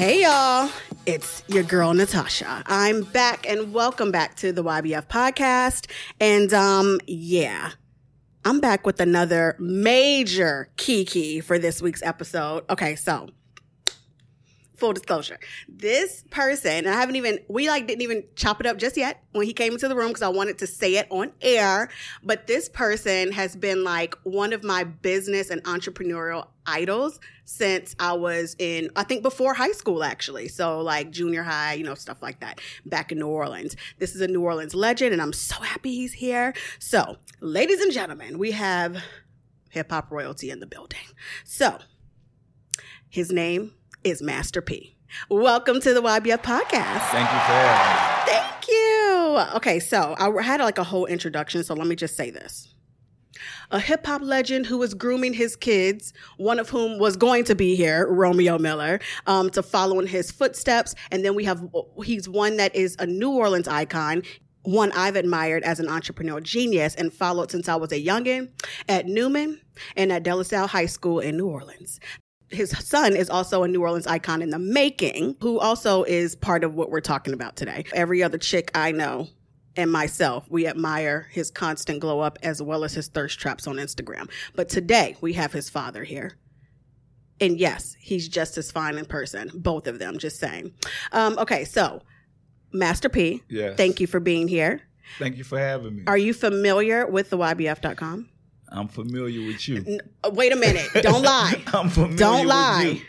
Hey y'all, it's your girl Natasha. I'm back and welcome back to the YBF podcast. And um yeah, I'm back with another major kiki for this week's episode. Okay, so full disclosure. This person, I haven't even, we like didn't even chop it up just yet when he came into the room because I wanted to say it on air. But this person has been like one of my business and entrepreneurial idols since I was in, I think before high school actually. So like junior high, you know, stuff like that back in New Orleans. This is a New Orleans legend and I'm so happy he's here. So, ladies and gentlemen, we have hip hop royalty in the building. So, his name is Master P. Welcome to the YBF podcast. Thank you for having me. Thank you. Okay, so I had like a whole introduction, so let me just say this. A hip hop legend who was grooming his kids, one of whom was going to be here, Romeo Miller, um, to follow in his footsteps. And then we have, he's one that is a New Orleans icon one I've admired as an entrepreneurial genius and followed since I was a youngin at Newman and at De La Salle High School in New Orleans his son is also a New Orleans icon in the making, who also is part of what we're talking about today. Every other chick I know and myself, we admire his constant glow up as well as his thirst traps on Instagram. But today we have his father here. And yes, he's just as fine in person, both of them, just saying. Um, okay, so Master P, Yes. thank you for being here. Thank you for having me. Are you familiar with the YBF.com? I'm familiar with you. Uh, wait a minute. Don't lie. I'm familiar Don't with lie. you.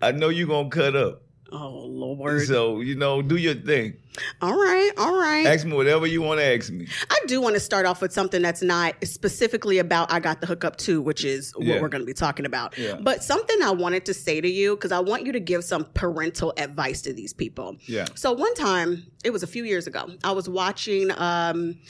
I know you're gonna cut up. Oh, Lord. So, you know, do your thing. All right, all right. Ask me whatever you want to ask me. I do want to start off with something that's not specifically about I got the hookup too, which is what Yeah. we're going to be talking about. Yeah. But something I wanted to say to you because I want you to give some parental advice to these people. Yeah. So one time, it was a few years ago, I was watching um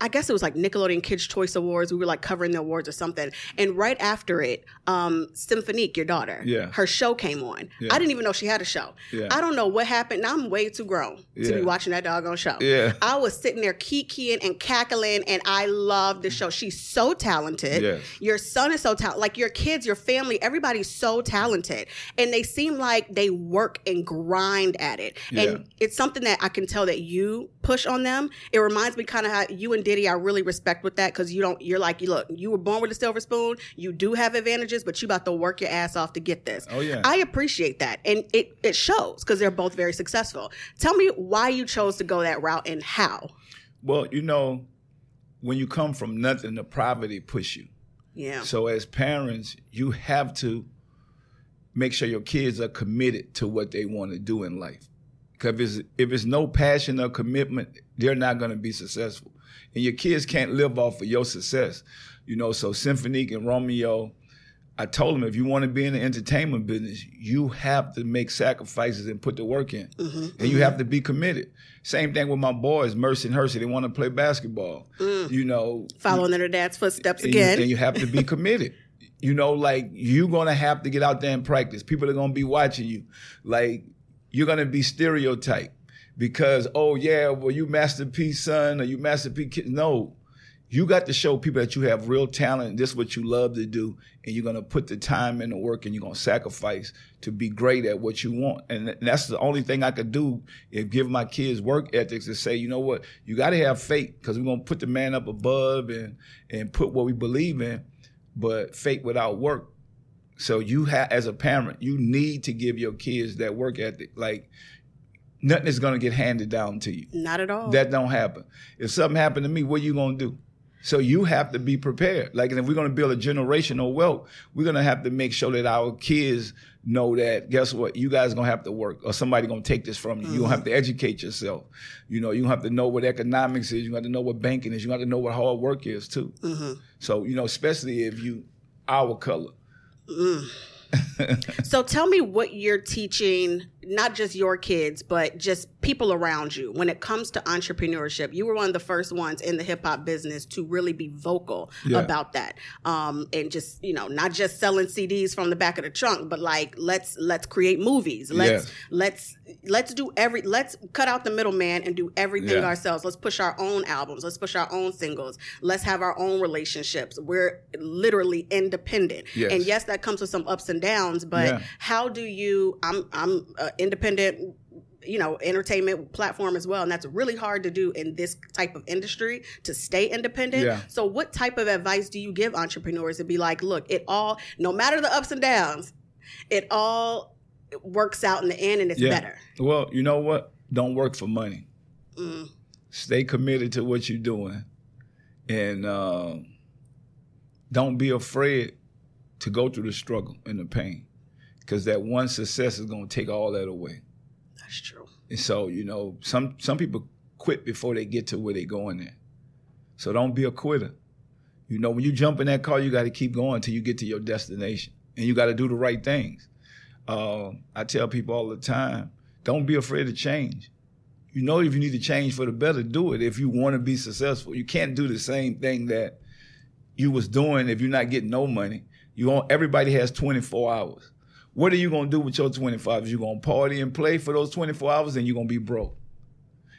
I- guess it was like Nickelodeon Kids Choice Awards. We were like covering the awards or something. And right after it, um, Cymphonique, your daughter, Yeah. her show came on. Yeah. I didn't even know she had a show. Yeah. I don't know what happened. Now I'm way too grown to Yeah. be watching that doggone show. Yeah. I was sitting there kikiing and cackling, and I love the show. She's so talented. Yes. Your son is so talented. Like your kids, your family, everybody's so talented. And they seem like they work and grind at it. And it's something that I can tell that you push on them. It reminds me kind of how you and Diddy, I really respect with that because you don't, you're like, you look, you were born with a silver spoon. You do have advantages, but you about to work your ass off to get this. Oh, yeah. I appreciate that. And it, it shows because they're both very successful. Tell me why you chose to go that route and how. Well, you know, when you come from nothing, the poverty push you. Yeah. So as parents, you have to make sure your kids are committed to what they want to do in life. Because if it's, if it's no passion or commitment, they're not going to be successful. And your kids can't live off of your success. You know, so Cymphonique and Romeo, I told them if you want to be in the entertainment business, you have to make sacrifices and put the work in. Mm-hmm, And you have to be committed. Same thing with my boys, Mercy and Hercy. They want to play basketball. You know, Following in their dad's footsteps and you- again. and you have to be committed. you know, like you're gonna have to get out there and practice. People are gonna be watching you. Like you're gonna be stereotyped because oh yeah, well you Master P's son or you Master P's kid. No, you got to show people that you have real talent. This is what you love to do, and you're gonna put the time and the work, and you're gonna sacrifice to be great at what you want. And th- that's the only thing I could do is give my kids work ethics and say, you know what, you got to have faith because we're gonna put the man up above and and put what we believe in, but faith without work. So you have, as a parent, you need to give your kids that work ethic. Like nothing is gonna get handed down to you. Not at all. That don't happen. If something happened to me, what are you gonna do? So you have to be prepared. Like, and if we're gonna build a generational wealth, we're gonna have to make sure that our kids know that. Guess what? You guys gonna have to work, or somebody gonna take this from you. You gonna have to mm-hmm. educate yourself. You know, you have to know what economics is. You have to know what banking is. You have to know what hard work is too. Mm-hmm. So you know, especially if you our color. Mm. so tell me what you're teaching not just your kids, but just people around you. When it comes to entrepreneurship, you were one of the first ones in the hip hop business to really be vocal Yeah. about that, um, and just you know, not just selling CDs from the back of the trunk, but like let's let's create movies. Let's Yes. let's let's do every let's cut out the middleman and do everything Yeah. ourselves. Let's push our own albums. Let's push our own singles. Let's have our own relationships. We're literally independent. Yes. And yes, that comes with some ups and downs, but Yeah. how do you I'm I'm uh, independent you know entertainment platform as well and that's really hard to do in this type of industry to stay independent Yeah. so what type of advice do you give entrepreneurs to be like look it all no matter the ups and downs it all works out in the end and it's Yeah. better Well, you know what? Don't work for money. Mm. Stay committed to what you're doing, and uh, don't be afraid to go through the struggle and the pain, because that one success is going to take all that away. that's true And so, you know, some some people quit before they get to where they're going there. So don't be a quitter. You know, when you jump in that car, you got to keep going till you get to your destination, and you got to do the right things. Uh, I tell people all the time, don't be afraid to change. You know, if you need to change for the better, do it. If you want to be successful, you can't do the same thing that you was doing if you're not getting no money. You want everybody has 24 hours. What are you gonna do with your 24 hours? You're gonna party and play for those 24 hours, and you're gonna be broke.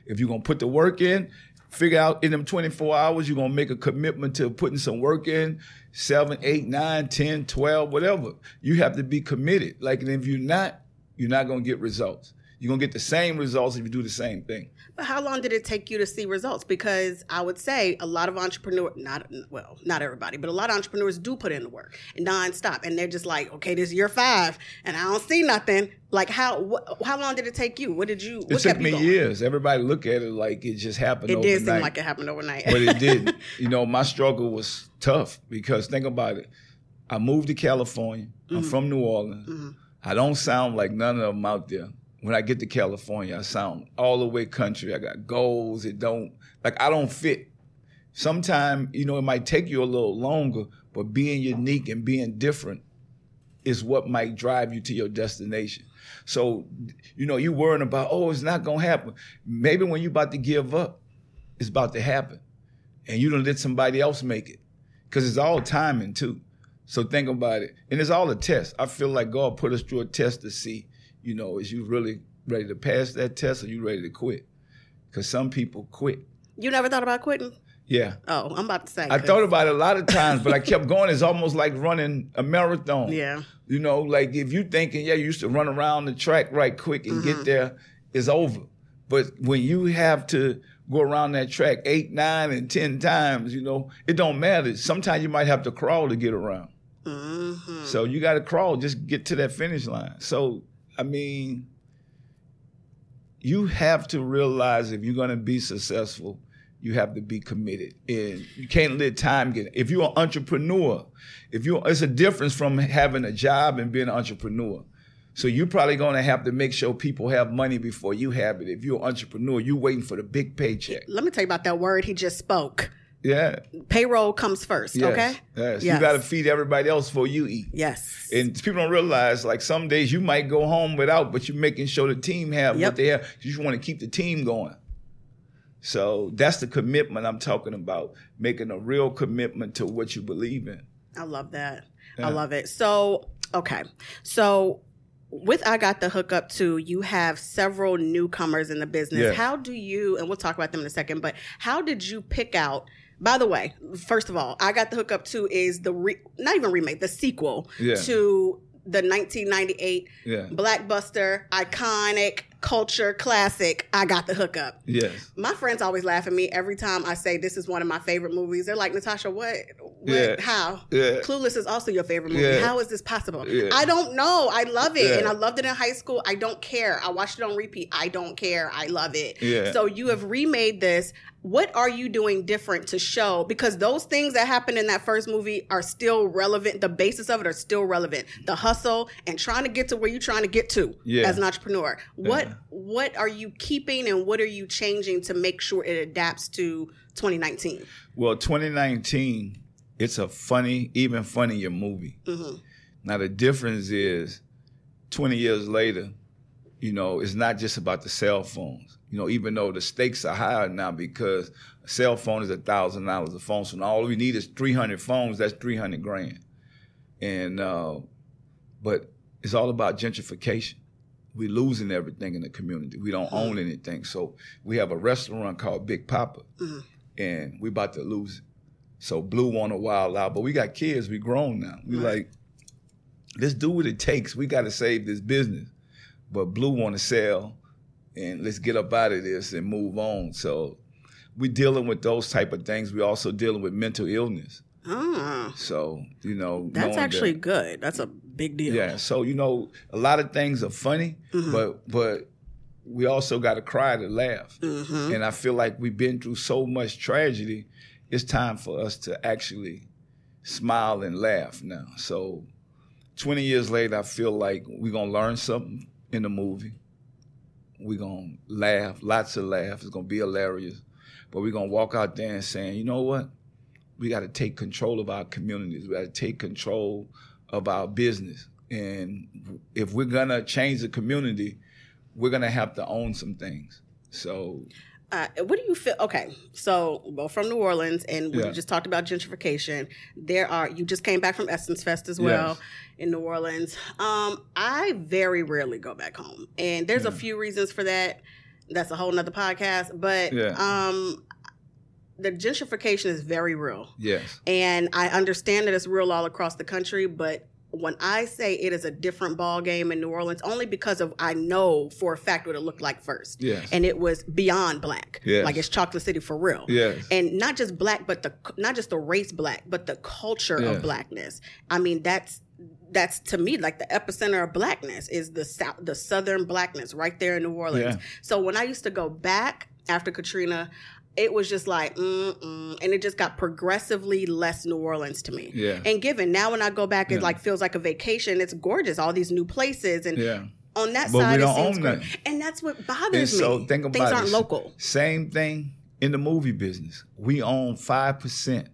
If you're gonna put the work in, figure out in them 24 hours, you're gonna make a commitment to putting some work in, seven, eight, nine, 10, 12, whatever. You have to be committed. Like, and if you're not, you're not gonna get results. You're gonna get the same results if you do the same thing. But how long did it take you to see results? Because I would say a lot of entrepreneurs, not well, not everybody, but a lot of entrepreneurs do put in the work and nonstop, and they're just like, okay, this is year five, and I don't see nothing. Like how wh- how long did it take you? What did you? It took me going? years. Everybody look at it like it just happened It overnight. did seem like it happened overnight, but it didn't. You know, my struggle was tough because think about it. I moved to California. I'm Mm-hmm. from New Orleans. I don't sound like none of them out there. When I get to California, I sound all the way country. I got goals. It don't like I don't fit. Sometimes, you know, it might take you a little longer, but being unique and being different is what might drive you to your destination. So, you know, you worrying about, oh, it's not gonna happen. Maybe when you about to give up, it's about to happen. And you don't let somebody else make it. Because it's all timing too. So think about it. And it's all a test. I feel like God put us through a test to see, you know, is you really ready to pass that test or you ready to quit? Because some people quit. you never thought about quitting? Yeah. Oh, I'm about to say. I thought about it a lot of times, but I kept going. It's almost like running a marathon. Yeah. You know, like if you thinking, yeah, you used to run around the track right quick and Mm-hmm. get there, it's over. But when you have to go around that track eight, nine, and ten times, you know, it don't matter. Sometimes you might have to crawl to get around. Mm-hmm. So you got to crawl, just get to that finish line. So I mean, you have to realize if you're going to be successful, you have to be committed, and you can't let time get. If you're an entrepreneur, if you, it's a difference from having a job and being an entrepreneur. So you're probably going to have to make sure people have money before you have it. If you're an entrepreneur, you're waiting for the big paycheck. Let me tell you about that word he just spoke. Yeah. Payroll comes first. Yes. Okay. Yes. Yes. You got to feed everybody else before you eat. Yes. And people don't realize, like some days you might go home without, but you're making sure the team have Yep. what they have. You just want to keep the team going. So that's the commitment I'm talking about, making a real commitment to what you believe in. I love that. Yeah. I love it. So, okay. So, with I Got the Hookup too, you have several newcomers in the business. Yes. How do you, and we'll talk about them in a second, but how did you pick out? By the way, first of all, I Got the Hookup too is the, re, not even remake, the sequel Yeah. to the 1998 Yeah. Blackbuster, iconic culture classic, I Got the Hookup. Yes. My friends always laugh at me every time I say this is one of my favorite movies. They're like, Natasha, what? what Yeah. How? Yeah. Clueless is also your favorite movie. Yeah. How is this possible? I don't know. I love it. And I loved it in high school. I don't care. I watched it on repeat. I don't care. I love it. Yeah. So you have remade this. What are you doing different to show? Because those things that happened in that first movie are still relevant. The basis of it are still relevant. The hustle and trying to get to where you're trying to get to Yeah. as an entrepreneur. What Yeah. what are you keeping and what are you changing to make sure it adapts to 2019? Well, 2019, it's a funny, even funnier movie. hmm Now the difference is, 20 years later, You know, it's not just about the cell phones. You know, even though the stakes are higher now because a cell phone is a thousand dollars a phone, so now all we need is three hundred phones. That's three hundred grand. And uh, but it's all about gentrification. We're losing everything in the community. We don't own anything. So we have a restaurant called Big Papa, and we're about to lose it. So Blue want to wild out, but we got kids. We grown now. We like, let's do what it takes. We got to save this business. But Blue want to sell, and let's get up out of this and move on. So we're dealing with those type of things. We're also dealing with mental illness. Ah, So you know, that's knowing that- actually good. That's a big deal. yeah. So you know, a lot of things are funny, but but we also got to cry to laugh. And I feel like we've been through so much tragedy. It's time for us to actually smile and laugh now. So 20 years later, I feel like we're gonna learn something in the movie. We're gonna laugh, lots of laughs. It's gonna be hilarious. But we're gonna walk out there and saying, you know what? We got to take control of our communities. We got to take control of our business. And if we're gonna change the community, we're gonna have to own some things. So Uh, what do you feel? Okay, so both from New Orleans, and we Yeah. just talked about gentrification. There are you just came back from Essence Fest as well Yes. in New Orleans. Um, I very rarely go back home, and there's a few reasons for that. That's a whole nother podcast, but Yeah. um, the gentrification is very real, yes, and I understand that it's real all across the country, but when I say it is a different ball game in New Orleans, only because of I know for a fact what it looked like first yes, and it was beyond black. Yes. Like it's Chocolate City for real. yes, And not just black, but the not just the race black, but the culture Yes. of blackness. I mean, that's that's to me like the epicenter of blackness is the south, the southern blackness right there in New Orleans. Yeah. So when I used to go back after Katrina, it was just like, mm-mm, and it just got progressively less New Orleans to me. Yeah. And given now when I go back, it Yeah. like feels like a vacation. It's gorgeous, all these new places, and yeah. on that But we side, don't it seems own great. nothing. And that's what And bothers so me. think about Things aren't this. local. Same thing in the movie business. We own five percent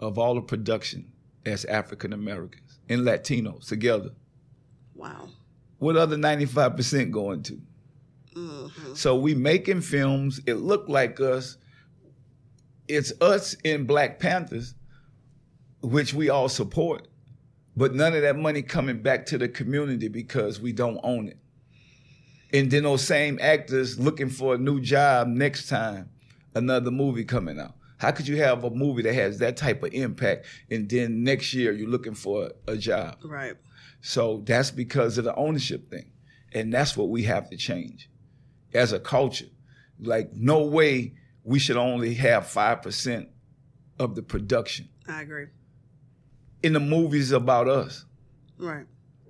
of all the production as African Americans and Latinos together. Wow. What other ninety five percent going to? Mhm. So we making films. It look like us. It's us in Black Panthers, which we all support, but none of that money coming back to the community because we don't own it. And then those same actors looking for a new job next time, another movie coming out. How could you have a movie that has that type of impact and then next year you're looking for a job? Right. So that's because of the ownership thing. And that's what we have to change as a culture. Like, no way we should only have 5% of the production. I agree. In the movies about us. Right.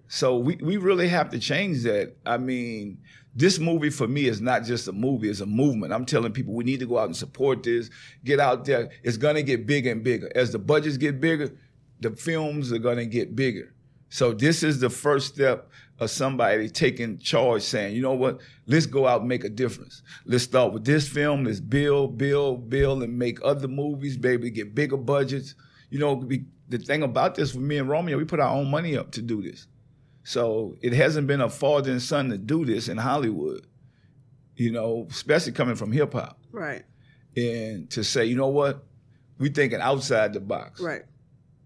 So we, we really have to change that. I mean, this movie for me is not just a movie, it's a movement. I'm telling people we need to go out and support this, get out there. It's gonna get bigger and bigger. As the budgets get bigger, the films are gonna get bigger. So this is the first step of somebody taking charge saying, you know what, let's go out and make a difference. Let's start with this film, let's build, build, build, and make other movies, baby, get bigger budgets. You know, we, the thing about this with me and Romeo, we put our own money up to do this. So it hasn't been a father and son to do this in Hollywood, you know, especially coming from hip hop. Right. And to say, you know what, we thinking outside the box. Right.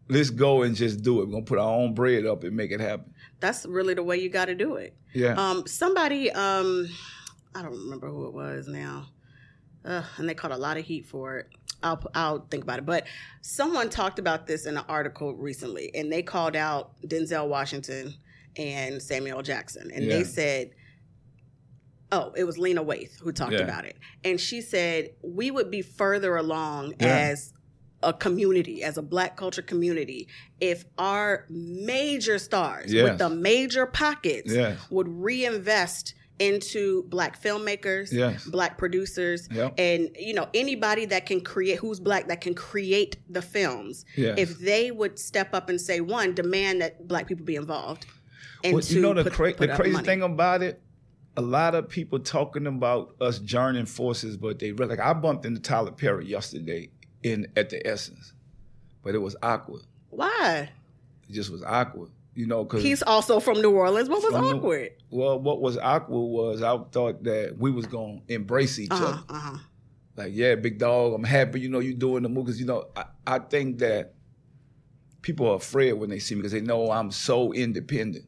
Let's go and just do it. We're gonna put our own bread up and make it happen. That's really the way you got to do it. Yeah. Um, somebody, um, I don't remember who it was now, uh, and they caught a lot of heat for it. I'll I'll think about it. But someone talked about this in an article recently, and they called out Denzel Washington and Samuel Jackson, and Yeah. they said. Oh, it was Lena Waithe who talked Yeah. about it. And she said, We would be further along Yeah. as a community, as a black culture community, if our major stars Yes. with the major pockets Yes. would reinvest into black filmmakers, Yes. black producers, Yep. and you know anybody that can create who's black that can create the films. If they would step up and say one, demand that black people be involved, and Well, two, you know the, put, cra- put the crazy money. thing about it, a lot of people talking about us joining forces, but they really like I bumped into Tyler Perry yesterday in at the Essence, but it was awkward. Why? It just was awkward. You know, because He's also from New Orleans. What was awkward? well, what was awkward was I thought that we was gonna embrace each Uh other. Uh huh. Like, yeah, big dog, I'm happy. You know, you doing the move because you know I, I think that people are afraid when they see me because they know I'm so independent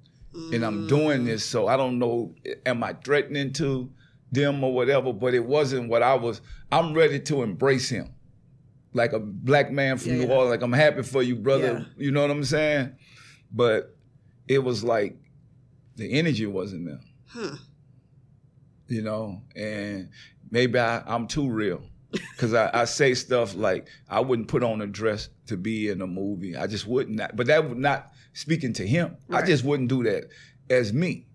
and I'm doing this. So I don't know, am I threatening to them or whatever? But it wasn't what I was. I'm ready to embrace him, like a black man from Yeah, New. Orleans. Like I'm happy for you, brother. You know what I'm saying? But it was like the energy wasn't there. Hmm. You know, and maybe I, I'm too real. Cause I, I say stuff like I wouldn't put on a dress to be in a movie. I just wouldn't. But that would not speaking to him. I just wouldn't do that as me.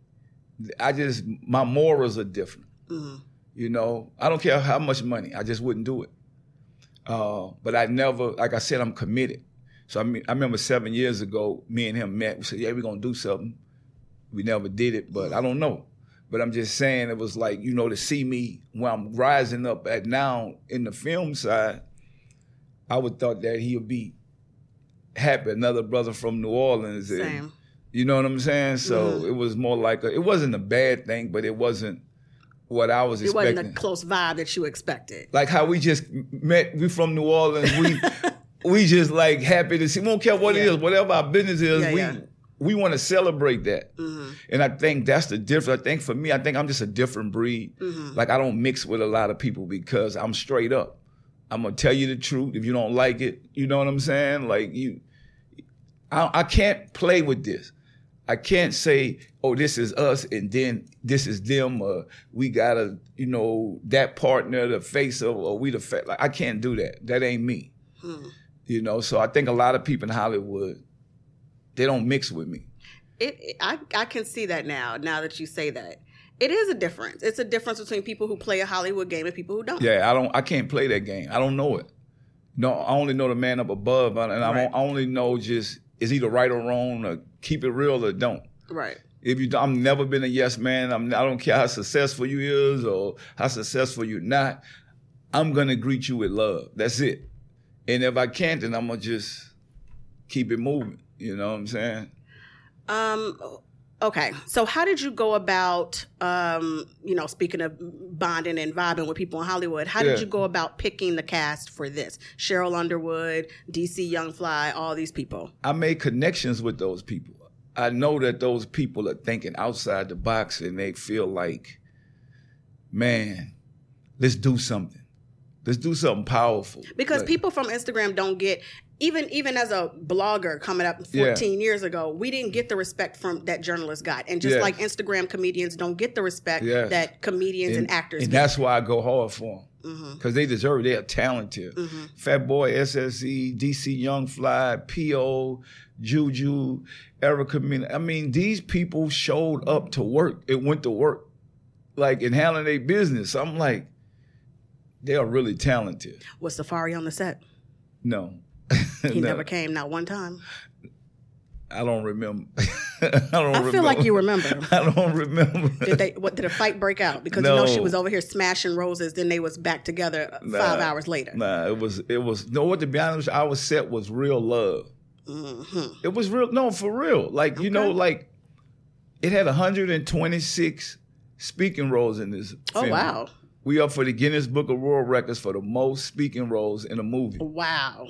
I just my morals are different. Mhm. You know, I don't care how much money. I just wouldn't do it. Uh, but I never, like I said, I'm committed. So I mean, I remember seven years ago, me and him met. We said, "Yeah, we're gonna do something." We never did it, but I don't know. But I'm just saying, it was like you know to see me when I'm rising up at now in the film side. I would thought that he'd be happy, another brother from New Orleans. and- Same. you know what I'm saying? So Mhm. it was more like a, it wasn't a bad thing, but it wasn't what I was It expecting It wasn't a close vibe that you expected. like how we just met. We from New Orleans. We we just like happy to see. We don't care what it Yeah. is, whatever our business is. Yeah, we yeah. we want to celebrate that. Mhm. And I think that's the difference. I think for me, I think I'm just a different breed. Mhm. Like I don't mix with a lot of people because I'm straight up. I'm gonna tell you the truth. If you don't like it, you know what I'm saying. Like you, I, I can't play with this. I can't say, "Oh, this is us," and then this is them. Or we gotta, you know, that partner, the face of, or we the face. Like I can't do that. That ain't me. Hmm. You know. So I think a lot of people in Hollywood, they don't mix with me. It, I, I can see that now. Now that you say that, it is a difference. It's a difference between people who play a Hollywood game and people who don't. Yeah, I don't. I can't play that game. I don't know it. No, I only know the man up above, and I, Right. I only know just is either right or wrong, or keep it real or don't. Right. If you, I'm never been a yes man. I'm, I don't care how successful you is or how successful you're not. I'm gonna greet you with love. That's it. And if I can't, then I'm gonna just keep it moving. You know what I'm saying? Um. Okay. So, how did you go about, um, you know, speaking of bonding and vibing with people in Hollywood, how did you go about picking the cast for this? Sheryl Underwood, DC Young Fly, all these people. I made connections with those people. I know that those people are thinking outside the box and they feel like, man, let's do something. Let's do something powerful. Because Like, people from Instagram don't get even even as a blogger coming up 14 years ago, we didn't get the respect from that journalists got. And just Yes. like Instagram comedians don't get the respect Yes. that comedians and, actors And get. that's why I go hard for them. Mhm. Because they deserve it. They are talented. Mhm. Fat Boy, SSE, DC Young Fly, P.O., Juju, Erica. I mean, these people showed up to work. It went to work. Like, in handling their business. I'm like, they are really talented. Was Safaree on the set? No. He No. never came, not one time. I don't remember. I don't I feel like you remember. I don't remember. Did they? What did a fight break out? Because you know she was over here smashing roses. Then they was back together Nah. five hours later. Nah, it was it was no what to be honest, our set was real love. hmm It was real no, for real. Like, you know, like it had 126 speaking roles in this. Oh film. wow! We up for the Guinness Book of World Records for the most speaking roles in a movie. Wow!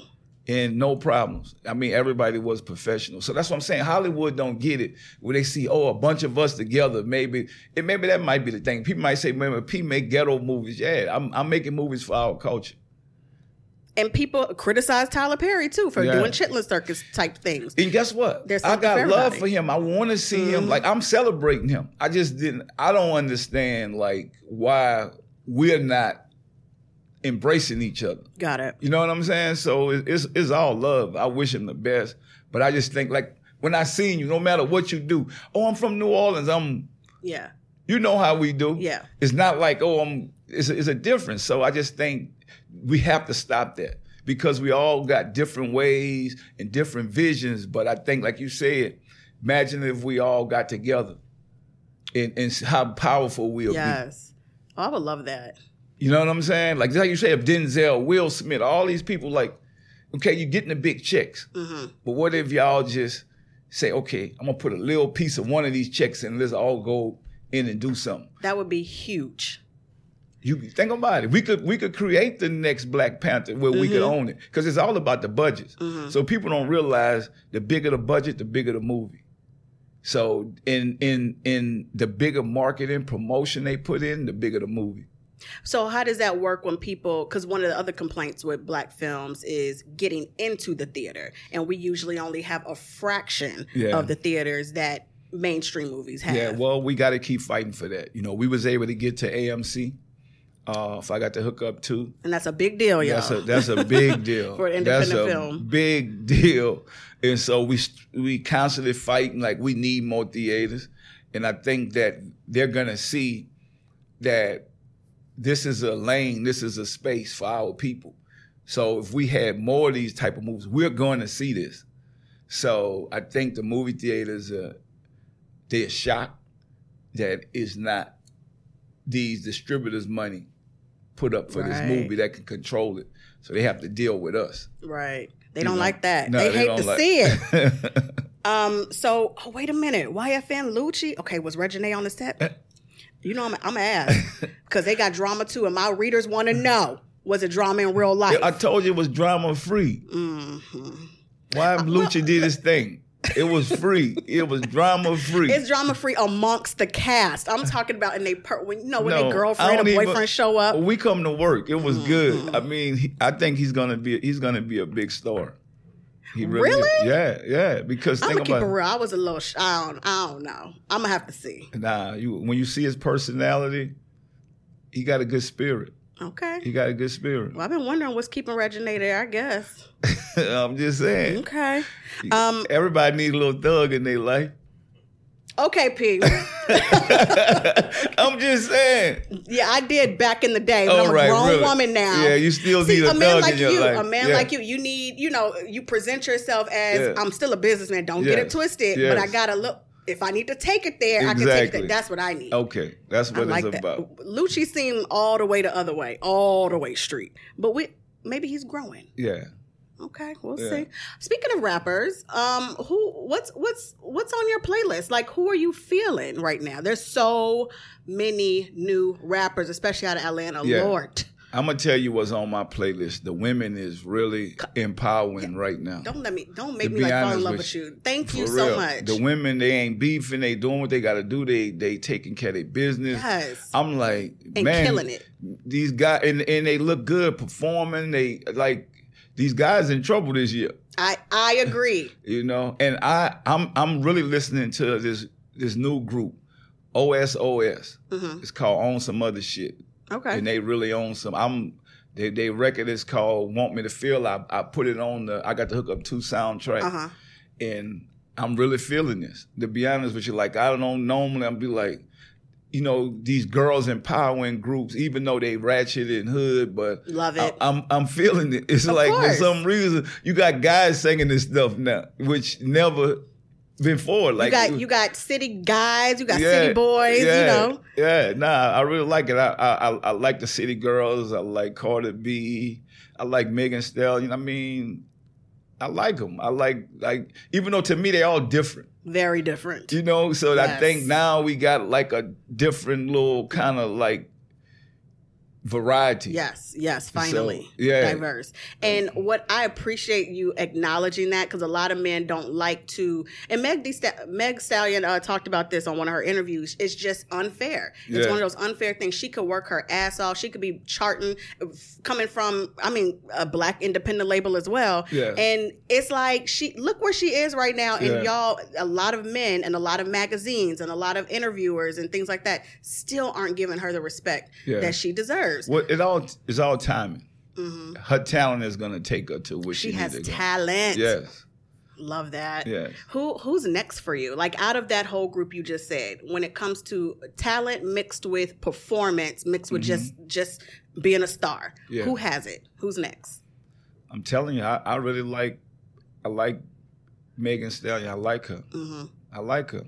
And no problems. I mean, everybody was professional. So that's what I'm saying. Hollywood don't get it where they see, oh, a bunch of us together. Maybe, and maybe that might be the thing. People might say, man, P make ghetto movies. Yeah, I'm, I'm making movies for our culture. And people criticize Tyler Perry too for Yeah. doing chitlin circus type things. And guess what? There's I got for love for him. I want to see him. Mhm. Like I'm celebrating him. I just didn't. I don't understand like why we're not embracing each other. Got it. You know what I'm saying? So it- it's it's all love. I wish him the best, but I just think like when I seen you, no matter what you do, oh, I'm from New Orleans. I'm. Yeah. You know how we do. Yeah. It's not like oh, I'm. It's a, it's a difference. So I just think we have to stop that because we all got different ways and different visions. But I think, like you said, imagine if we all got together and, and how powerful we'll be. Yes. Oh, I would love that. You know what I'm saying? Like like you say, if Denzel, Will Smith, all these people, like, okay, you're getting the big checks, hmm but what if y'all just say, okay, I'm gonna put a little piece of one of these checks and let's all go in and do something. That would be huge. You think about it. We could we could create the next Black Panther where we could own it because it's all about the budgets. So people don't realize the bigger the budget, the bigger the movie. So in in in the bigger marketing promotion they put in, the bigger the movie. So how does that work when people? Because one of the other complaints with black films is getting into the theater, and we usually only have a fraction Yeah. of the theaters that mainstream movies have. Yeah, well, we got to keep fighting for that. You know, we was able to get to AMC. Uh, if I got to hook up too, and that's a big deal, y'all. That's a that's a big deal For an That's independent a film. Big deal. And so we we constantly fighting like we need more theaters, and I think that they're gonna see that this is a lane, this is a space for our people. So if we had more of these type of movies, we're going to see this. So I think the movie theaters uh, they're shocked that it's not these distributors' money put up for this movie that can control it. So they have to deal with us. right. They don't like that. No, they, hate to like- see it. Um. So oh, wait a minute. YFN Lucci. Okay, was Reginae on the set? You know I'm I'm gonna ask because they got drama too, and my readers want to know was it drama in real life? I told you it was drama free. Mm-hmm. Why Lucci did his thing? It was free. It was drama free. It's drama free amongst the cast. I'm talking about in they per- when you know when No, their girlfriend or don't even- boyfriend show up. we come to work. It was Mm-hmm. good. I mean, I think he's gonna be he's gonna be a big star. He really, Really? Yeah, yeah. Because I'm gonna keep it real. I was a little. Sh- I don't. I don't know. I'm gonna have to see. nah. You when you see his personality, he got a good spirit. Okay. He got a good spirit. Well, I've been wondering what's keeping Reginae there. I guess. I'm just saying. Okay. Um. Everybody needs a little thug in their life. Okay, P. I'm just saying. yeah, I did back in the day. But I'm a right, grown really. woman now. Yeah, you still See, need a a man like you, life. a man Yeah. like you, you need, you know, you present yourself as Yeah. I'm still a businessman. Don't get it Yes. twisted, but I gotta look. If I need to take it there, I can take it. That's what I need. Okay, that's what I what like it's that. about. Lucci seemed all the way the other way, all the way street. But we maybe he's growing. Yeah. Okay, we'll Yeah. see. Speaking of rappers, um, who what's what's what's on your playlist? Like who are you feeling right now? There's so many new rappers, especially out of Atlanta. Yeah. Lord. I'm gonna tell you what's on my playlist. The women is really empowering right now. Don't let me don't make To me like fall in love with with you. Thank you so real. much. The women, they ain't beefing. They doing what they got to do. They they taking care of their business. yes. I'm like, and man, killing it. these guys, and, and they look good performing. They like these guys in trouble this year. I I agree. you know and i i'm i'm really listening to this this new group osos Mhm. it's called own some other shit Okay. and they really own some i'm they, they record is called want me to feel I, I put it on the i got to hook up two soundtracks Uh huh. and i'm really feeling this to be honest with you like i don't know, normally i'm be like you know these girls empowering groups even though they ratchet and hood but Love I, it. I'm I'm feeling it. It's Of like for some reason you got guys singing this stuff now, which never before. Like you got you got city guys, you got yeah, city boys, yeah, you know. Yeah, nah, I really like it. I, I I I like the city girls. I like Cardi B. I like Megan Stallion. I mean, I like them. I like like even though to me they all different. Very different. You know, so I think now we got like a different little kind of like variety. Yes, yes, finally. yeah. Diverse. And what I appreciate you acknowledging that because a lot of men don't like to and Meg D Meg Stallion uh, talked about this on one of her interviews. It's just unfair. It's Yeah. one of those unfair things. She could work her ass off. She could be charting coming from I mean a black independent label as well. Yeah. And it's like she look where she is right now and Yeah. y'all a lot of men and a lot of magazines and a lot of interviewers and things like that still aren't giving her the respect that she deserves. Well, it all it's all timing. hmm Her talent is gonna take her to where She she, has needs to go. She has talent. Yes, Love that. yes. Who who's next for you? Like out of that whole group you just said, when it comes to talent mixed with performance, mixed with just just being a star, Mm-hmm. Yeah. who has it? Who's next? I'm telling you, I, I really like I like Megan Stallion. I like her. hmm I like her.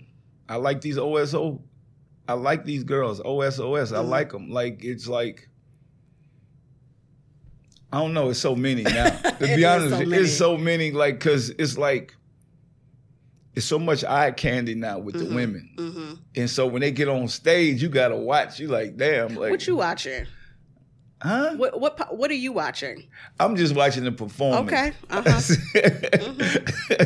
I like these OSO. I like these girls. OSOS. I Mhm. like them. Like it's like I don't know. It's so many now. To be honest, so with you, many. it's so many. Like because it's like it's so much eye candy now with Mm-hmm. the women, and so when they get on stage, you gotta watch. You like, damn, like, What you watching? huh? What what what are you watching? I'm just watching the performance. Okay. Uh-huh.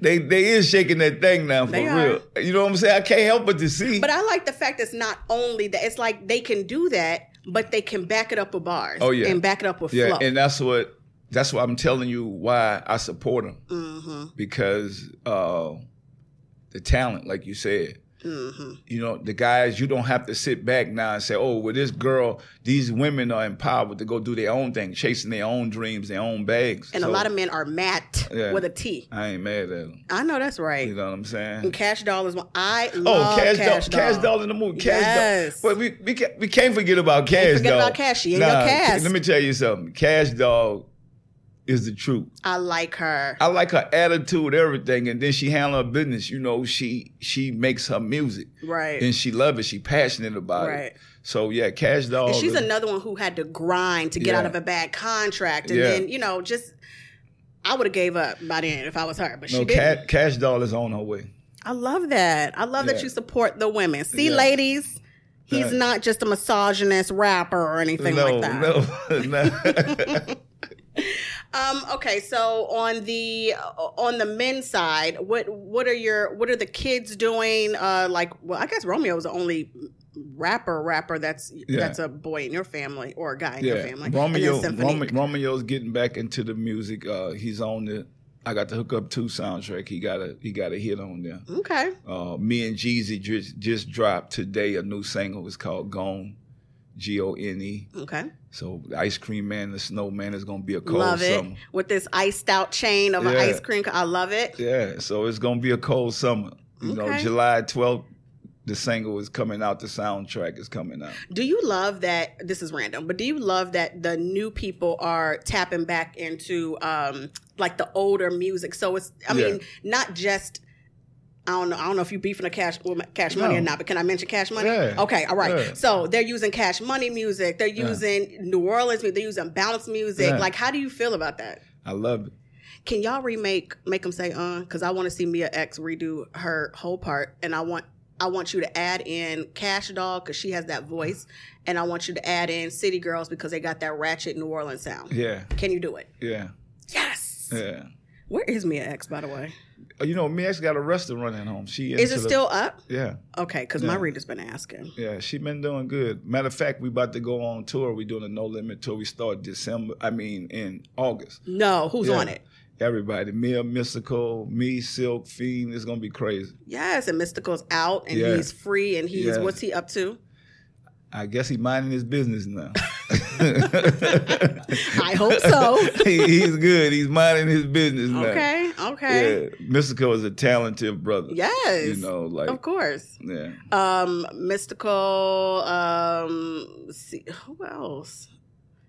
they they is shaking that thing now for They real. You know what I'm saying? I can't help but to see. But I like the fact it's not only that it's like they can do that, but they can back it up with bars. Oh, yeah. and back it up with yeah, flow. and that's what that's what I'm telling you why I support them mm-hmm. because uh, the talent, like you said. Mm-hmm. You know, the guys, you don't have to sit back now and say, oh, well, this girl, these women are empowered to go do their own thing, chasing their own dreams, their own bags. And a lot of men are Matt Yeah. with a T. I ain't mad at them. I know that's right. You know what I'm saying? And Kash Doll is one. I Oh, love Cash, Cash, Doll, Kash Doll in the movie. Cash Yes. Doll. But we, we, can't, we can't forget about Cash forget about Cash. She in your cast. Let me tell you something. Kash Doll is the truth. I like her. I like her attitude, everything, and then she handle her business. You know, she she makes her music, right. and she love it. She passionate about it. Right. it. So yeah, Kash Doll. And she's is- another one who had to grind to get Yeah. out of a bad contract, and Yeah. then you know, just I would have gave up by then if I was her, but she no, didn't. Cash, Kash Doll is on her way. I love that. I love that you support the women. See, Yeah. ladies, he's not just a misogynist rapper or anything no, like that. no, no. Um, okay, so on the on the men's side, what what are your what are the kids doing? Uh, like, well, I guess Romeo is the only rapper rapper that's Yeah. that's a boy in your family or a guy in your family. Romeo, Romeo's getting back into the music. Uh, he's on the. I got the Hook Up Two soundtrack. He got a he got a hit on there. Okay, Uh, me and Jeezy just just dropped today a new single. It's called Gone, G O N E. okay, So the Ice Cream Man, the Snowman is gonna be a cold love it summer. with this iced out chain of an ice cream. I love it. Yeah, so it's gonna be a cold summer. You know, July twelfth, the single is coming out. The soundtrack is coming out. Do you love that? This is random, but do you love that the new people are tapping back into um like the older music? So it's, I Yeah. mean, not just. I don't know. I don't know if you beefing a cash with Cash Money or not, but can I mention Cash Money? Yeah. Okay, all right. Yeah. So they're using Cash Money music. They're Yeah. using New Orleans music. They're using bounce music. Yeah. Like, how do you feel about that? I love it. Can y'all remake make them say uh? Because I want to see Mia X redo her whole part, and I want I want you to add in Kash Doll because she has that voice, and I want you to add in City Girls because they got that ratchet New Orleans sound. Yeah, Can you do it? yeah, Yes. yeah. Where is Mia X by the way? Uh, You know, actually got a restaurant at home. She Is it the- still up? Yeah, Okay, because my reader's been asking. yeah. she's been doing good. Matter of fact, we about to go on tour. We doing a no limit tour. We start December. I mean, in August. No, who's Yeah. on it? Everybody, Mia, Mystikal, me, Silkk, Fiend. It's gonna be crazy. Yes, and Mystikal's out and Yeah. he's free and he's Yeah. what's he up to? I guess he minding his business now. I hope so. He- he's good. He's minding his business now. okay, okay. Yeah, Mystikal is a talented brother. Yes. You know, like of course. yeah. Um, Mystikal. Um, see, who else?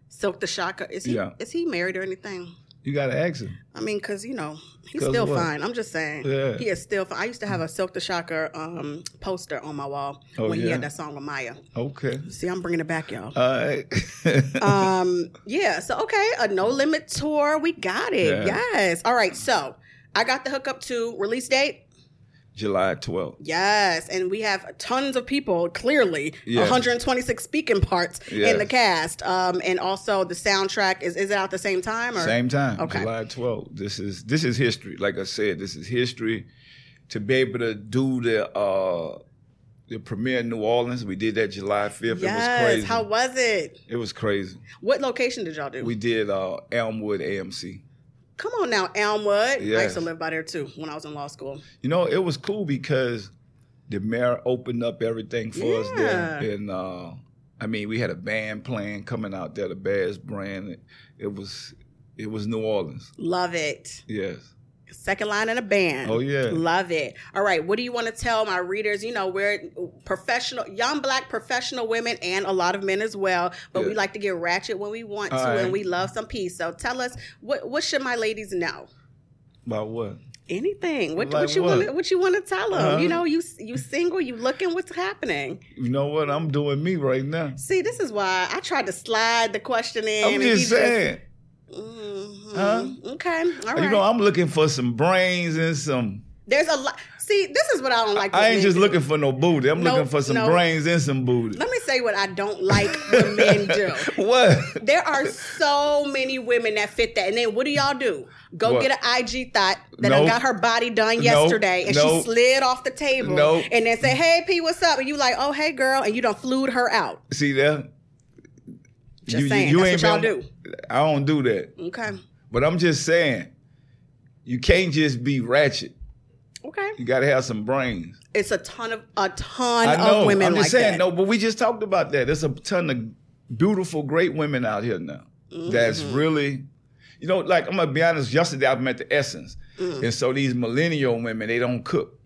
Silkk the Shocker. Is he? Yeah. Is he married or anything? You gotta ask him. I mean, because you know he's 'Cause still what? fine. I'm just saying. Yeah. He is still fine. I used to have a Silkk the Shocker um poster on my wall Oh, when he had that song with Maya. Okay. See, I'm bringing it back, y'all. All right. um yeah so okay a no limit tour we got it Yeah. yes all right so i got the hookup to release date July 12th. yes and we have tons of people clearly Yes. 126 speaking parts in the cast um and also the soundtrack is is it out the same time or Same time. Okay. July 12th. This is this is history. Like I said, this is history. To be able to do the uh the premiere in New Orleans, we did that July 5th. It was yes crazy. how was it it was crazy. what location did y'all do We did uh Elmwood AMC. Come on now elmwood i used to live by there too when i was in law school You know, it was cool because the mayor opened up everything for us there. Yeah. And uh I mean, we had a band playing coming out there, the Bears brand. It, it was it was New Orleans. love it Yes. Second line in a band. Oh, yeah. Love it. All right. What do you want to tell my readers? You know, we're professional, young black professional women and a lot of men as well, but we like to get ratchet when we want to All right. and we love some peace. So tell us what what should my ladies know? About what? Anything. What, Like what you want what you want to tell them? Uh-huh. You know, you you single, you looking what's happening. You know what? I'm doing me right now. See, this is why I tried to slide the question in. I'm and he just Mhm. Huh? Okay. All right. You know, I'm looking for some brains and some There's a lot. See, this is what I don't like. I ain't just do. looking for no booty. I'm Nope, looking for some nope. brains and some booty. Let me say what I don't like when men do. What? There are so many women that fit that. And then what do y'all do? Go What? get an IG thought that Nope. I got her body done yesterday and she slid off the table Nope. and then say, Hey P, what's up? And you like, Oh hey girl, and you done flued her out. See that? Just saying, that's what y'all I don't do that. Okay. But I'm just saying, you can't just be ratchet. Okay. You got to have some brains. It's a ton of a ton I know. of women I'm just like saying, that. no, but we just talked about that. There's a ton of beautiful, great women out here now. That's Mm-hmm. really, you know, like I'm gonna be honest. Yesterday I met the Essence, Mm. and so these millennial women they don't cook.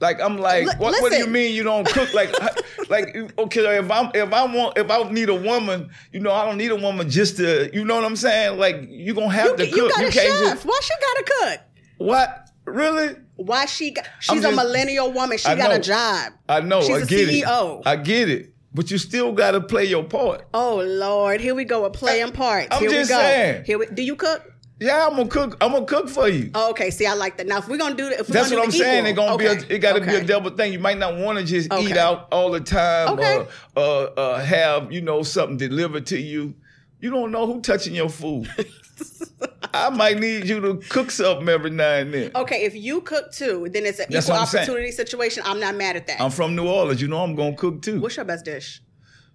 Like I'm like, Li- what, what do you mean you don't cook? Like, like okay, if I'm if I want if I need a woman, you know, I don't need a woman just to, you know what I'm saying? Like you gonna have You, to you cook. got a chef. just Why she gotta cook? what really? Why she got she's a millennial woman. She I got a job. I know. She's I a get CEO. it. I get it. But you still got to play your part. Oh Lord, here we go with playing parts. I'm here just we go. saying. Here we, do you cook? Yeah, I'm gonna cook. I'm gonna cook for you. Oh, okay, see, I like that. Now, if we're gonna do it, if we're That's what I'm saying. It equal, gonna be. A, it got to be a double thing. You might not want to just eat out all the time, Okay. or uh, uh, have you know something delivered to you. You don't know who touching your food. I might need you to cook something every now and then. Okay, if you cook too, then it's an That's equal I'm saying. opportunity situation. I'm not mad at that. I'm from New Orleans. You know I'm gonna cook too. What's your best dish?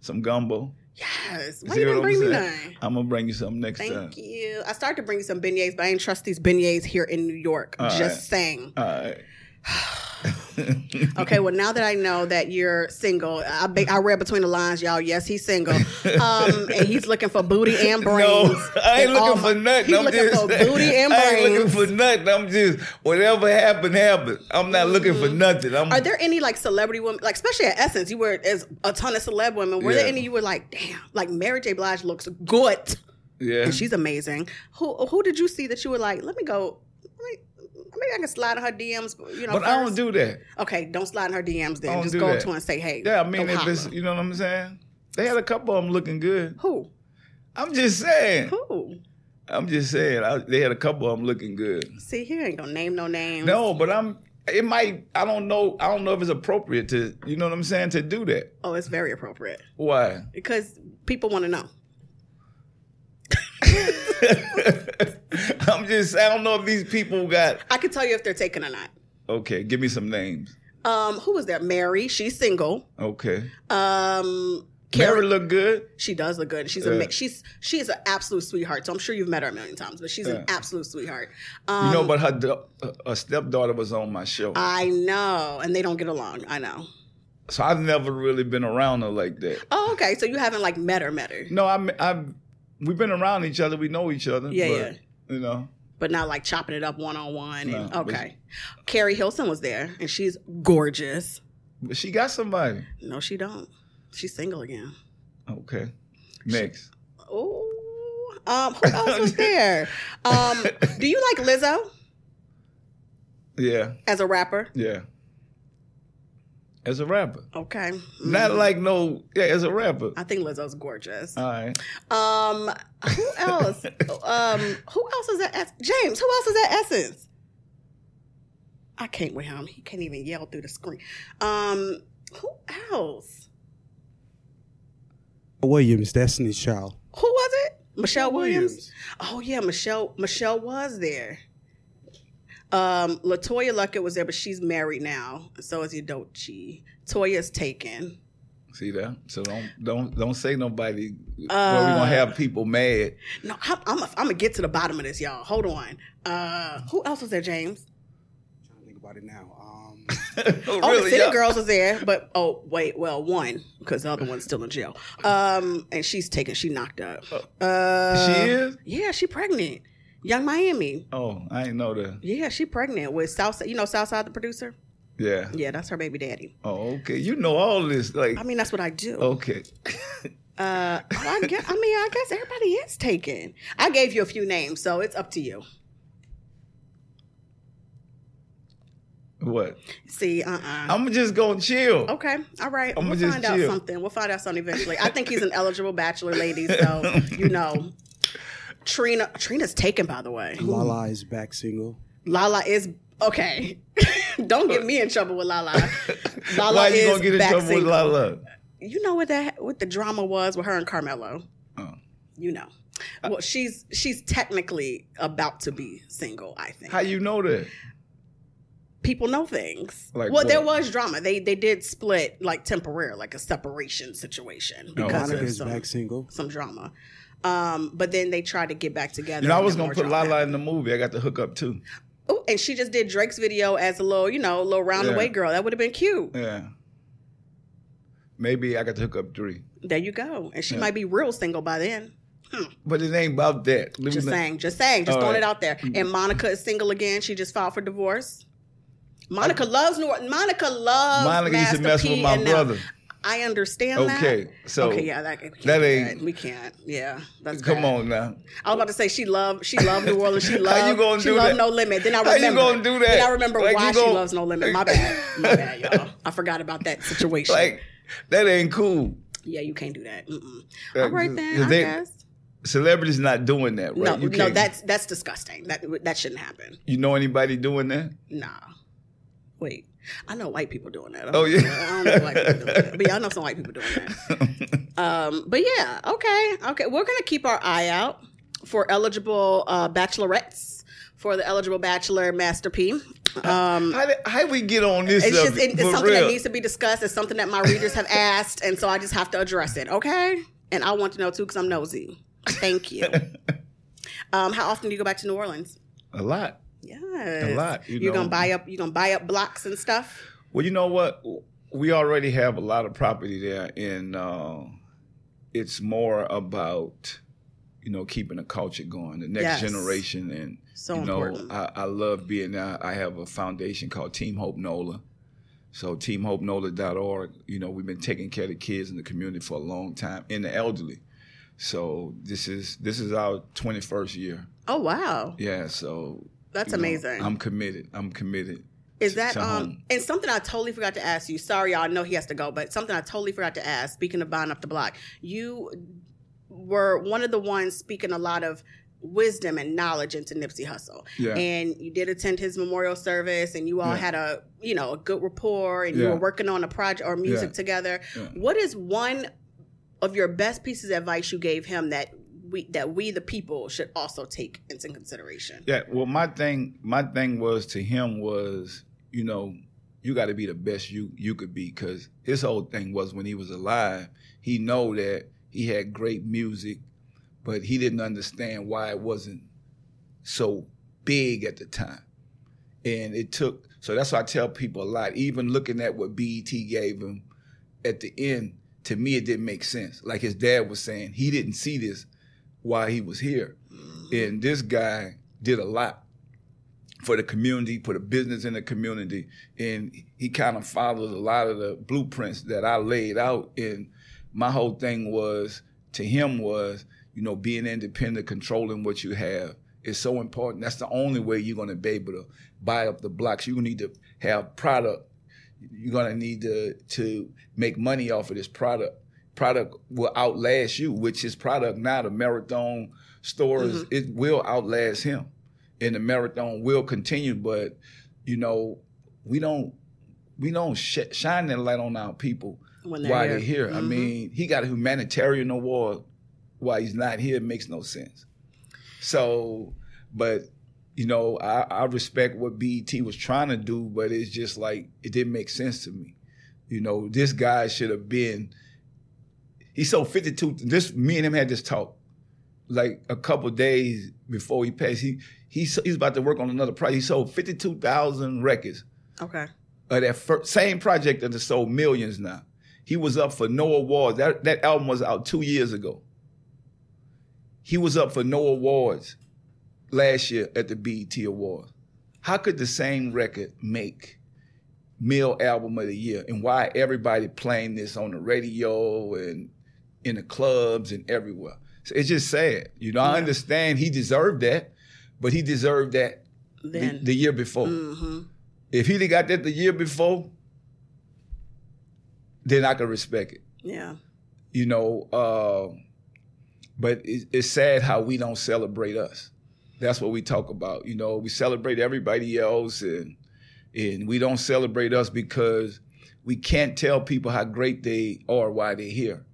Some gumbo. Yes. Why See you didn't bring me none? I'm gonna bring you something next Thank time. Thank you. I started to bring you some beignets, but I didn't trust these beignets here in New York. All Just right. saying. All right. Okay, well now that I know that you're single, I be, I read between the lines, y'all. Yes, he's single, um, and he's looking for booty and brains. No, I ain't looking for nothing. He's I'm looking just, for booty and brains. I ain't looking for nothing. I'm just whatever happened happened. I'm not looking for nothing. I'm Mm-hmm. Are there any like celebrity women, like especially at Essence, you were as a ton of celeb women. Were there any you were like, damn, like Mary J. Blige looks good, yeah. and she's amazing. Who who did you see that you were like, let me go, maybe I can slide in her DMs, you know? but I don't do that. Okay, don't slide in her DMs then. Just go that. to her and say, hey. Yeah, I mean if it's you know what I'm saying. They had a couple of them looking good. who I'm just saying. who. I'm just saying. I, they had a couple of them looking good. See, here ain't gonna name no names. No, but I'm. It might. I don't know. I don't know if it's appropriate to. You know what I'm saying? To do that. Oh, it's very appropriate Why? because people want to know. I'm just. I don't know if these people got. I can tell you if they're taken or not. Okay, give me some names. Um, who was there? Mary. She's single. Okay. Um, Mariah Carey. look good. She does look good. She's a she's she is an absolute sweetheart. So I'm sure you've met her a million times, but she's an absolute sweetheart. Um, You know, but her her stepdaughter was on my show, I know, and they don't get along. I know. so I've never really been around her like that. Oh, okay. So you haven't like met her, met her, No, I'm. I've. We've been around each other. We know each other. Yeah, but, yeah. You know. but not like chopping it up one on one. Okay. Keri Hilson was there, and she's gorgeous. But she got somebody. No, she don't. She's single again. Okay. Next. Oh, um, who else was there? Um, do you like Lizzo Yeah. as a rapper? Yeah. As a rapper. Okay. Not Mm. like no. Yeah, as a rapper. I think Lizzo's gorgeous. All right. Um, who else? um, who else is at Es- James? Who else is at Essence? I can't with him. He can't even yell through the screen. Um, who else? Williams, Destiny's Child. Who was it? Michelle Williams. Williams. Oh yeah, Michelle. Michelle was there. Um, LeToya Luckett was there, but she's married now. So is Yodochi. Toya's taken. See that? So don't don't don't say nobody. where we Uh, gonna have people mad. No, I'm, I'm, I'm gonna get to the bottom of this, y'all. Hold on. Uh, who else was there, James? I'm trying to think about it now. Um, oh, Oh, the City Yeah. Girls was there, but oh wait, well one because the other one's still in jail. Um, and she's taken. She knocked up. Uh, She is? Yeah, she pregnant. Yung Miami. Oh, I ain't know that. Yeah, she pregnant with Southside. You know Southside, the producer. Yeah. Yeah, that's her baby daddy. Oh, okay. You know all this. Like, I mean, that's what I do. okay. Uh, oh, I, guess, I mean, I guess everybody is taken. I gave you a few names, so it's up to you. what? See, uh, uh I'm just gonna chill. Okay, all right. I'ma we'll find out chill. something. We'll find out something eventually. I think he's an eligible bachelor, ladies. So you know, Trina. Trina's taken, by the way. Lala is back single. Lala is Okay. Don't get me in trouble with Lala. Lala Why you is gonna get in back trouble with single. Lala? You know what that what the drama was with her and Carmelo. Oh. You know. Uh, well, she's she's technically about to be single. I think How you know that? people know things. Like well, there was drama. They they did split like temporary, like a separation situation oh, because okay. of some, back single. some drama. Um, but then they tried to get back together. You know, I was gonna put Lala in the movie. I got the hook up too. Oh, and she just did Drake's video as a little, you know, little roundabout Yeah. girl. That would have been cute. Yeah. Maybe I got to hook up three. There you go. And she Yeah. might be real single by then. But it ain't about that. Leave Just saying, just saying, just All throwing right. it out there. And Monica is single again. She just filed for divorce. Monica loves New Monica loves Monica used to mess P with my brother. them. I understand that. Okay, so okay, yeah, that, we can't that ain't- We can't. Yeah, that's Come bad. on now. I was about to say she loved she loved New Orleans. She loved How you gonna she do loved that? No Limit. Then I remember. How you gonna do that? Then I remember Like, why you she loves No Limit. My bad. My bad, y'all. I forgot about that situation. Like that ain't cool. yeah, you can't do that. Mm-mm. Uh, All right then. I they- guess. Celebrities not doing that, right? No, You no, that's that's disgusting. That that shouldn't happen. you know anybody doing that? Nah. Wait. I know white people doing that. Oh, yeah. I don't know white people doing that. But yeah, I know some white people doing that. Um, but yeah, okay, okay. We're gonna keep our eye out for eligible uh, bachelorettes for the eligible bachelor Master P. Um, how, did, how we get on this? it's just it, it's something real. that needs to be discussed. It's something that my readers have asked, and so I just have to address it. Okay, and I want to know too because I'm nosy. Thank you. um, how often do you go back to New Orleans? a lot. Yes, A lot, you are gonna buy up. You are gonna buy up blocks and stuff. Well, you know what? We already have a lot of property there, and uh, it's more about you know keeping the culture going, the next Yes. generation, and So you know important. I, I love being there. I have a foundation called Team Hope NOLA. So teamhopenola.org, you know, we've been taking care of the kids in the community for a long time and the elderly. So this is this is our 21st year. Oh wow, Yeah, so that's you know, amazing. I'm committed. I'm committed. Is that um home. and something I totally forgot to ask you? Sorry, y'all. I know he has to go, but something I totally forgot to ask. Speaking of buying up the block, you were one of the ones speaking a lot of wisdom and knowledge into Nipsey Hussle. Yeah. And you did attend his memorial service, and you all Yeah. had a you know a good rapport, and you were working on a project or music Yeah. together. Yeah. What is one of your best pieces of advice you gave him that we that we the people should also take into consideration? Yeah, well, my thing, my thing was to him was, you know, you got to be the best you you could be, because his whole thing was when he was alive, he know that he had great music, but he didn't understand why it wasn't so big at the time, and it took. So that's why I tell people a lot. Even looking at what BET gave him at the end, to me, it didn't make sense. Like his dad was saying, he didn't see this while he was here. Mm-hmm. And this guy did a lot for the community, put a business in the community, and he kind of followed a lot of the blueprints that I laid out. And my whole thing was to him was, you know, being independent, controlling what you have is so important. That's the only way you're going to be able to buy up the blocks. You need to have product. You're going to need to to make money off of this product. Product will outlast you, which his product now, the marathon stores, it will outlast him and the marathon will continue. But you know, we don't we don't sh- shine that light on our people When they're while here. they're here. I Mhm. mean, he got a humanitarian award while he's not here. It makes no sense. So, but you know, I, I respect what BET was trying to do, but it's just like it didn't make sense to me. You know, this guy should have been. He sold fifty two. This me and him had this talk, like a couple days before he passed. He he he's about to work on another project. He sold fifty two thousand records Okay. of that fir- same project that sold millions now. He was up for no awards. That that album was out two years ago. He was up for no awards last year at the BET Awards. How could the same record make Mill Album of the Year, and why everybody playing this on the radio and in the clubs and everywhere? So it's just sad. You know, I understand he deserved that, but he deserved that the, the year before. hmm If he'd have got that the year before, then I could respect it. Yeah. You know, uh, but it, it's sad how we don't celebrate us. That's what we talk about. You know, we celebrate everybody else, and and we don't celebrate us because we can't tell people how great they are why they're here,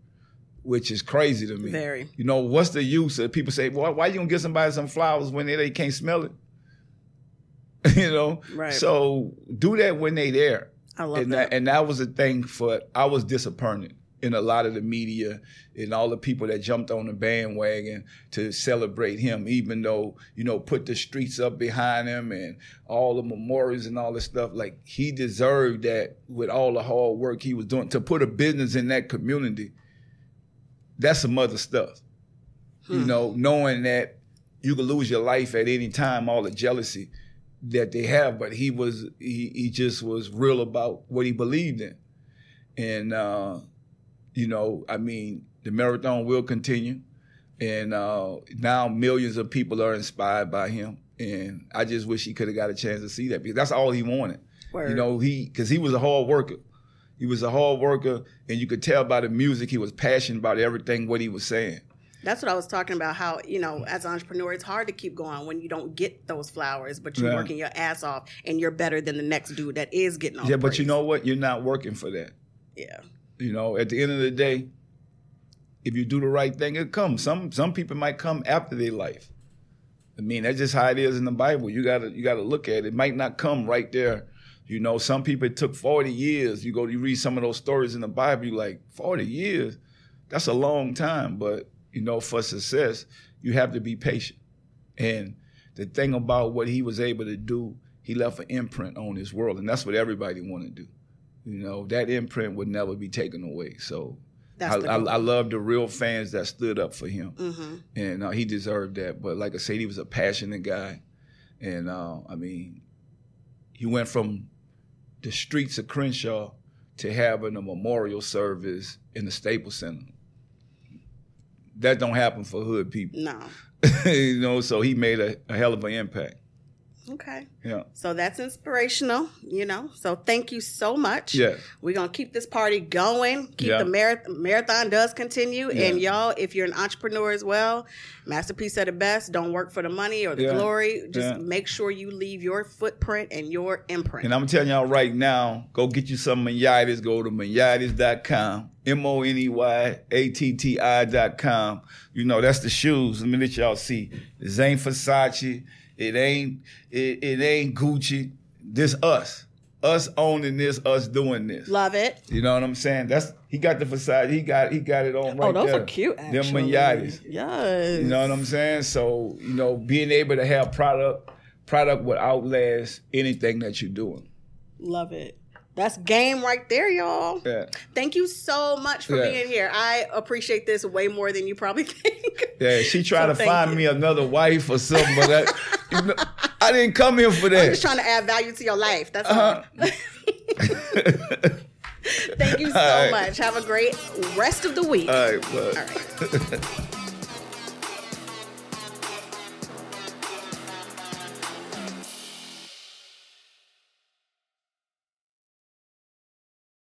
which is crazy to me. Very. You know, what's the use of people say, "Well, why you gonna give somebody some flowers when they, they can't smell it?" you know. Right. So do that when they there. I love and that. And that was the thing for I was disappointed in a lot of the media and all the people that jumped on the bandwagon to celebrate him, even though, you know, put the streets up behind him and all the memorials and all this stuff. Like he deserved that with all the hard work he was doing to put a business in that community. That's some other stuff. You know, knowing that you could lose your life at any time, all the jealousy that they have, but he was he he just was real about what he believed in. And uh, you know, I mean, the marathon will continue. And uh, now millions of people are inspired by him. And I just wish he could have got a chance to see that because that's all he wanted. Word. You know, he because he was a hard worker. He was a hard worker, and you could tell by the music he was passionate about everything what he was saying. That's what I was talking about. How you know, as an entrepreneur, it's hard to keep going when you don't get those flowers, but you're Yeah. working your ass off, and you're better than the next dude that is getting all yeah, but you know what? You're not working for that. yeah, You know, at the end of the day, if you do the right thing, it comes. Some some people might come after their life. I mean, that's just how it is in the Bible. You gotta you gotta look at it. It might not come right there. You know, some people it took 40 years. You go you read some of those stories in the Bible, you like, 40 years? That's a long time. But, you know, for success, you have to be patient. And the thing about what he was able to do, he left an imprint on this world. And that's what everybody want to do. You know, that imprint would never be taken away. So I, I. I love the real fans that stood up for him, hmm and uh, he deserved that. But like I said, he was a passionate guy, and uh, I mean, he went from the streets of Crenshaw to having a memorial service in the Staples Center. That don't happen for hood people, no, you know. So he made a, a hell of an impact. Okay. Yeah, So that's inspirational, you know. So thank you so much. yeah. We're gonna keep this party going. Keep Yeah. the marath- marathon does continue. Yeah. And y'all, if you're an entrepreneur as well, Master P said it best. Don't work for the money or the Yeah. glory. Just make sure you leave your footprint and your imprint. And I'm telling y'all right now, go get you some Moneyattis. Go to moneyatti.com. M O N E Y A T T I dot com. You know, that's the shoes. Let me let y'all see. This ain't Versace. It ain't it, it ain't Gucci. This us. Us owning this, us doing this. Love it. You know what I'm saying? That's he got the facade. He got he got it on oh, right oh, those there. are cute. Them Actually, Moneyattis. Yes. You know what I'm saying? So, you know, being able to have product product would outlast anything that you're doing. Love it. That's game right there, y'all. Yeah. Thank you so much for Yeah. being here. I appreciate this way more than you probably think. Yeah, she tried So to find you. me another wife or something, but I, you know, I didn't come here for I'm that. just trying to add value to your life. That's Uh-huh. all. Thank you so right. much. Have a great rest of the week. All right, well. All right.